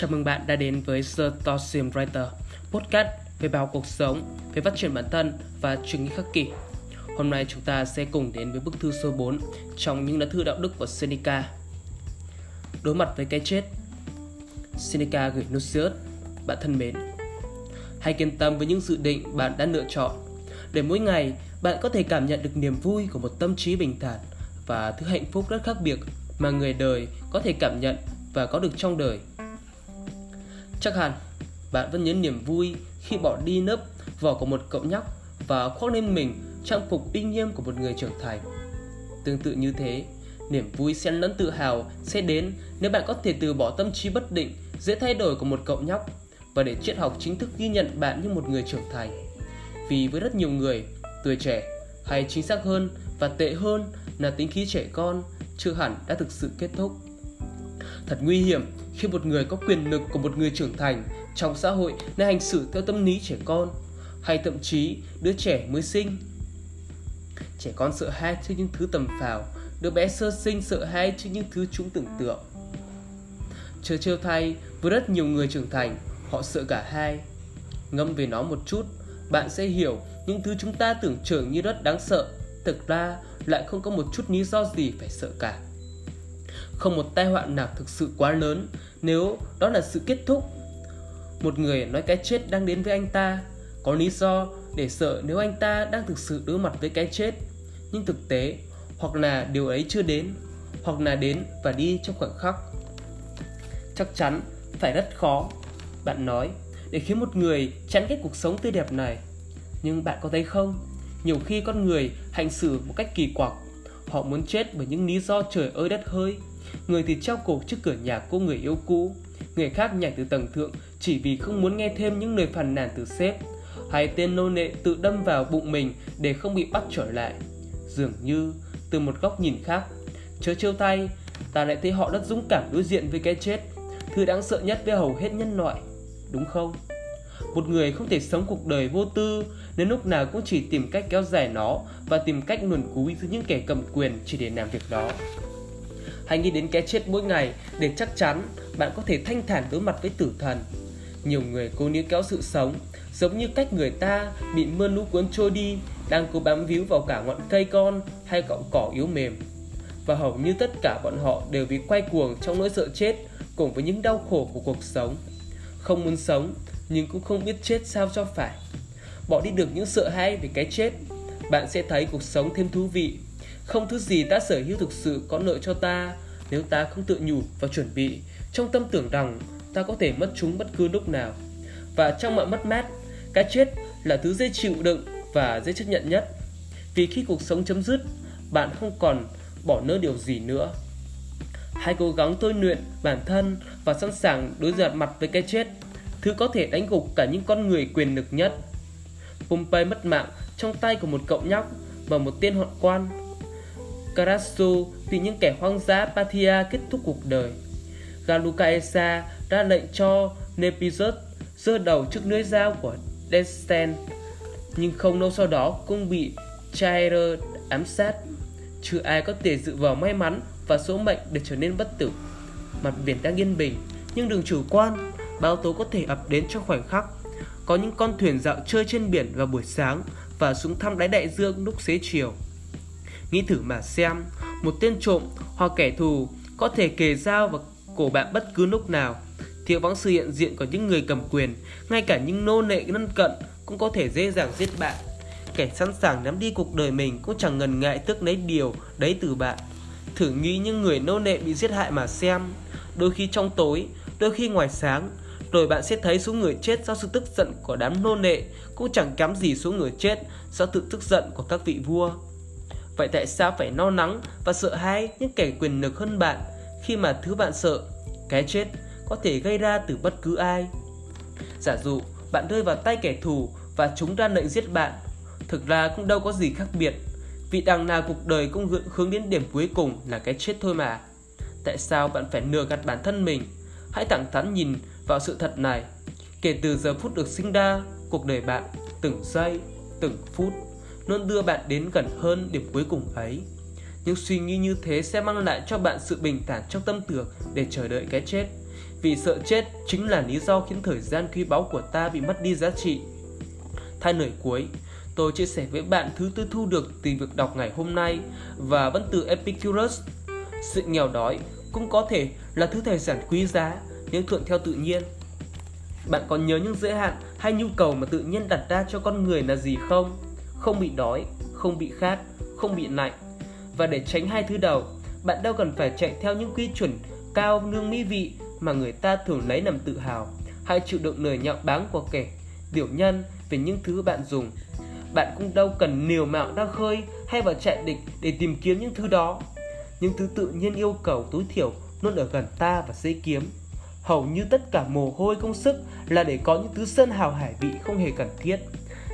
Chào mừng bạn đã đến với The Tosim Writer, podcast về báo cuộc sống, về phát triển bản thân và chuyên nghĩ khắc kỷ. Hôm nay chúng ta sẽ cùng đến với bức thư số 4 trong những lá thư đạo đức của Seneca. Đối mặt với cái chết Seneca gửi Lucius, bạn thân mến. Hãy kiên tâm với những dự định bạn đã lựa chọn, để mỗi ngày bạn có thể cảm nhận được niềm vui của một tâm trí bình thản và thứ hạnh phúc rất khác biệt mà người đời có thể cảm nhận và có được trong đời. Chắc hẳn bạn vẫn nhớ niềm vui khi bỏ đi nấp vỏ của một cậu nhóc và khoác lên mình trang phục uy nghiêm của một người trưởng thành. Tương tự như thế, niềm vui xen lẫn tự hào sẽ đến nếu bạn có thể từ bỏ tâm trí bất định, dễ thay đổi của một cậu nhóc và để triết học chính thức ghi nhận bạn như một người trưởng thành. Vì với rất nhiều người, tuổi trẻ hay chính xác hơn và tệ hơn là tính khí trẻ con chưa hẳn đã thực sự kết thúc. Thật nguy hiểm khi một người có quyền lực của một người trưởng thành trong xã hội lại hành xử theo tâm lý trẻ con hay thậm chí đứa trẻ mới sinh. Trẻ con sợ hãi trước những thứ tầm phào, đứa bé sơ sinh sợ hãi trước những thứ chúng tưởng tượng. Chờ trêu thay, với rất nhiều người trưởng thành, họ sợ cả hai. Ngâm về nó một chút, bạn sẽ hiểu những thứ chúng ta tưởng chừng như rất đáng sợ, thực ra lại không có một chút lý do gì phải sợ cả. Không một tai họa nào thực sự quá lớn nếu đó là sự kết thúc. Một người nói cái chết đang đến với anh ta, có lý do để sợ nếu anh ta đang thực sự đối mặt với cái chết. Nhưng thực tế, hoặc là điều ấy chưa đến, hoặc là đến và đi trong khoảnh khắc. Chắc chắn phải rất khó, bạn nói, để khiến một người chán ghét cuộc sống tươi đẹp này. Nhưng bạn có thấy không, nhiều khi con người hành xử một cách kỳ quặc, họ muốn chết bởi những lý do trời ơi đất hơi, Người thì treo cổ trước cửa nhà cô người yêu cũ. Người khác nhảy từ tầng thượng Chỉ vì không muốn nghe thêm những lời phàn nàn từ sếp. Hay tên nô nệ tự đâm vào bụng mình Để không bị bắt trở lại. Dường như, từ một góc nhìn khác, Chớ trêu tay, Ta lại thấy họ rất dũng cảm đối diện với cái chết. Thứ đáng sợ nhất với hầu hết nhân loại, Đúng không? Một người không thể sống cuộc đời vô tư Nên lúc nào cũng chỉ tìm cách kéo dài nó Và tìm cách luồn cúi giữa những kẻ cầm quyền Chỉ để làm việc đó. Hãy nghĩ đến cái chết mỗi ngày để chắc chắn bạn có thể thanh thản đối mặt với tử thần. Nhiều người cố níu kéo sự sống, giống như cách người ta bị mưa lũ cuốn trôi đi, đang cố bám víu vào cả ngọn cây con hay cọng cỏ yếu mềm. Và hầu như tất cả bọn họ đều bị quay cuồng trong nỗi sợ chết cùng với những đau khổ của cuộc sống. Không muốn sống, nhưng cũng không biết chết sao cho phải. Bỏ đi được những sợ hãi về cái chết, bạn sẽ thấy cuộc sống thêm thú vị không thứ gì ta sở hữu thực sự có lợi cho ta nếu ta không tự nhủ và chuẩn bị trong tâm tưởng rằng ta có thể mất chúng bất cứ lúc nào. Và trong mọi mất mát, cái chết là thứ dễ chịu đựng và dễ chấp nhận nhất. Vì khi cuộc sống chấm dứt, bạn không còn bỏ nỡ điều gì nữa. Hãy cố gắng tôi luyện bản thân và sẵn sàng đối diện mặt với cái chết, thứ có thể đánh gục cả những con người quyền lực nhất. Pompey mất mạng trong tay của một cậu nhóc và một tên hoạn quan Carasso bị những kẻ hoang dã Pathia kết thúc cuộc đời. Galucaesa ra lệnh cho Nepisus giơ đầu trước lưỡi dao của Desten, nhưng không lâu sau đó cũng bị Chaire ám sát. Chưa ai có thể dự vào may mắn và số mệnh để trở nên bất tử. Mặt biển đang yên bình, nhưng đừng chủ quan, báo tố có thể ập đến trong khoảnh khắc. Có những con thuyền dạo chơi trên biển vào buổi sáng và xuống thăm đáy đại dương lúc xế chiều. Nghĩ thử mà xem, một tên trộm hoặc kẻ thù có thể kề dao vào cổ bạn bất cứ lúc nào. Thiếu vắng sự hiện diện của những người cầm quyền, ngay cả những nô lệ lân cận cũng có thể dễ dàng giết bạn. Kẻ sẵn sàng nắm đi cuộc đời mình cũng chẳng ngần ngại tước lấy điều đấy từ bạn. Thử nghĩ những người nô lệ bị giết hại mà xem, đôi khi trong tối, đôi khi ngoài sáng, rồi bạn sẽ thấy số người chết do sự tức giận của đám nô lệ cũng chẳng kém gì số người chết do tự tức giận của các vị vua. Vậy tại sao phải no nắng và sợ hãi những kẻ quyền lực hơn bạn khi mà thứ bạn sợ, cái chết, có thể gây ra từ bất cứ ai? Giả dụ bạn rơi vào tay kẻ thù và chúng ra lệnh giết bạn, thực ra cũng đâu có gì khác biệt, vì đằng nào cuộc đời cũng hướng đến điểm cuối cùng là cái chết thôi mà. Tại sao bạn phải lừa gạt bản thân mình? Hãy thẳng thắn nhìn vào sự thật này. Kể từ giờ phút được sinh ra, cuộc đời bạn từng giây, từng phút luôn đưa bạn đến gần hơn điểm cuối cùng ấy. những suy nghĩ như thế sẽ mang lại cho bạn sự bình thản trong tâm tưởng để chờ đợi cái chết. Vì sợ chết chính là lý do khiến thời gian quý báu của ta bị mất đi giá trị. Thay lời cuối, tôi chia sẻ với bạn thứ tôi thu được từ việc đọc ngày hôm nay và vẫn từ Epicurus. Sự nghèo đói cũng có thể là thứ tài sản quý giá những thuận theo tự nhiên. Bạn có nhớ những giới hạn hay nhu cầu mà tự nhiên đặt ra cho con người là gì không? Không bị đói, không bị khát, không bị lạnh. Và để tránh hai thứ đầu, bạn đâu cần phải chạy theo những quy chuẩn cao nương mỹ vị mà người ta thường lấy làm tự hào hay chịu đựng lời nhạo báng của kẻ tiểu nhân về những thứ bạn dùng. Bạn cũng đâu cần niều mạo ra khơi hay vào chạy địch để tìm kiếm những thứ đó. Những thứ tự nhiên yêu cầu tối thiểu luôn ở gần ta và dễ kiếm. Hầu như tất cả mồ hôi công sức là để có những thứ sơn hào hải vị không hề cần thiết.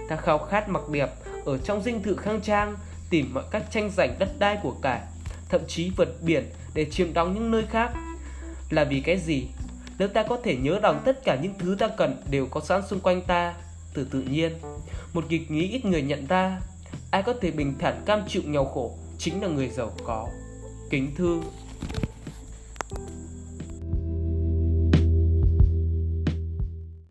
Ta khao khát mặc đẹp ở trong dinh thự khang trang, tìm mọi cách tranh giành đất đai của cải, thậm chí vượt biển để chiếm đóng những nơi khác. Là vì cái gì? Nếu ta có thể nhớ rằng tất cả những thứ ta cần đều có sẵn xung quanh ta, từ tự nhiên. Một nghịch nghĩ ít người nhận ra, ai có thể bình thản cam chịu nghèo khổ chính là người giàu có. Kính thư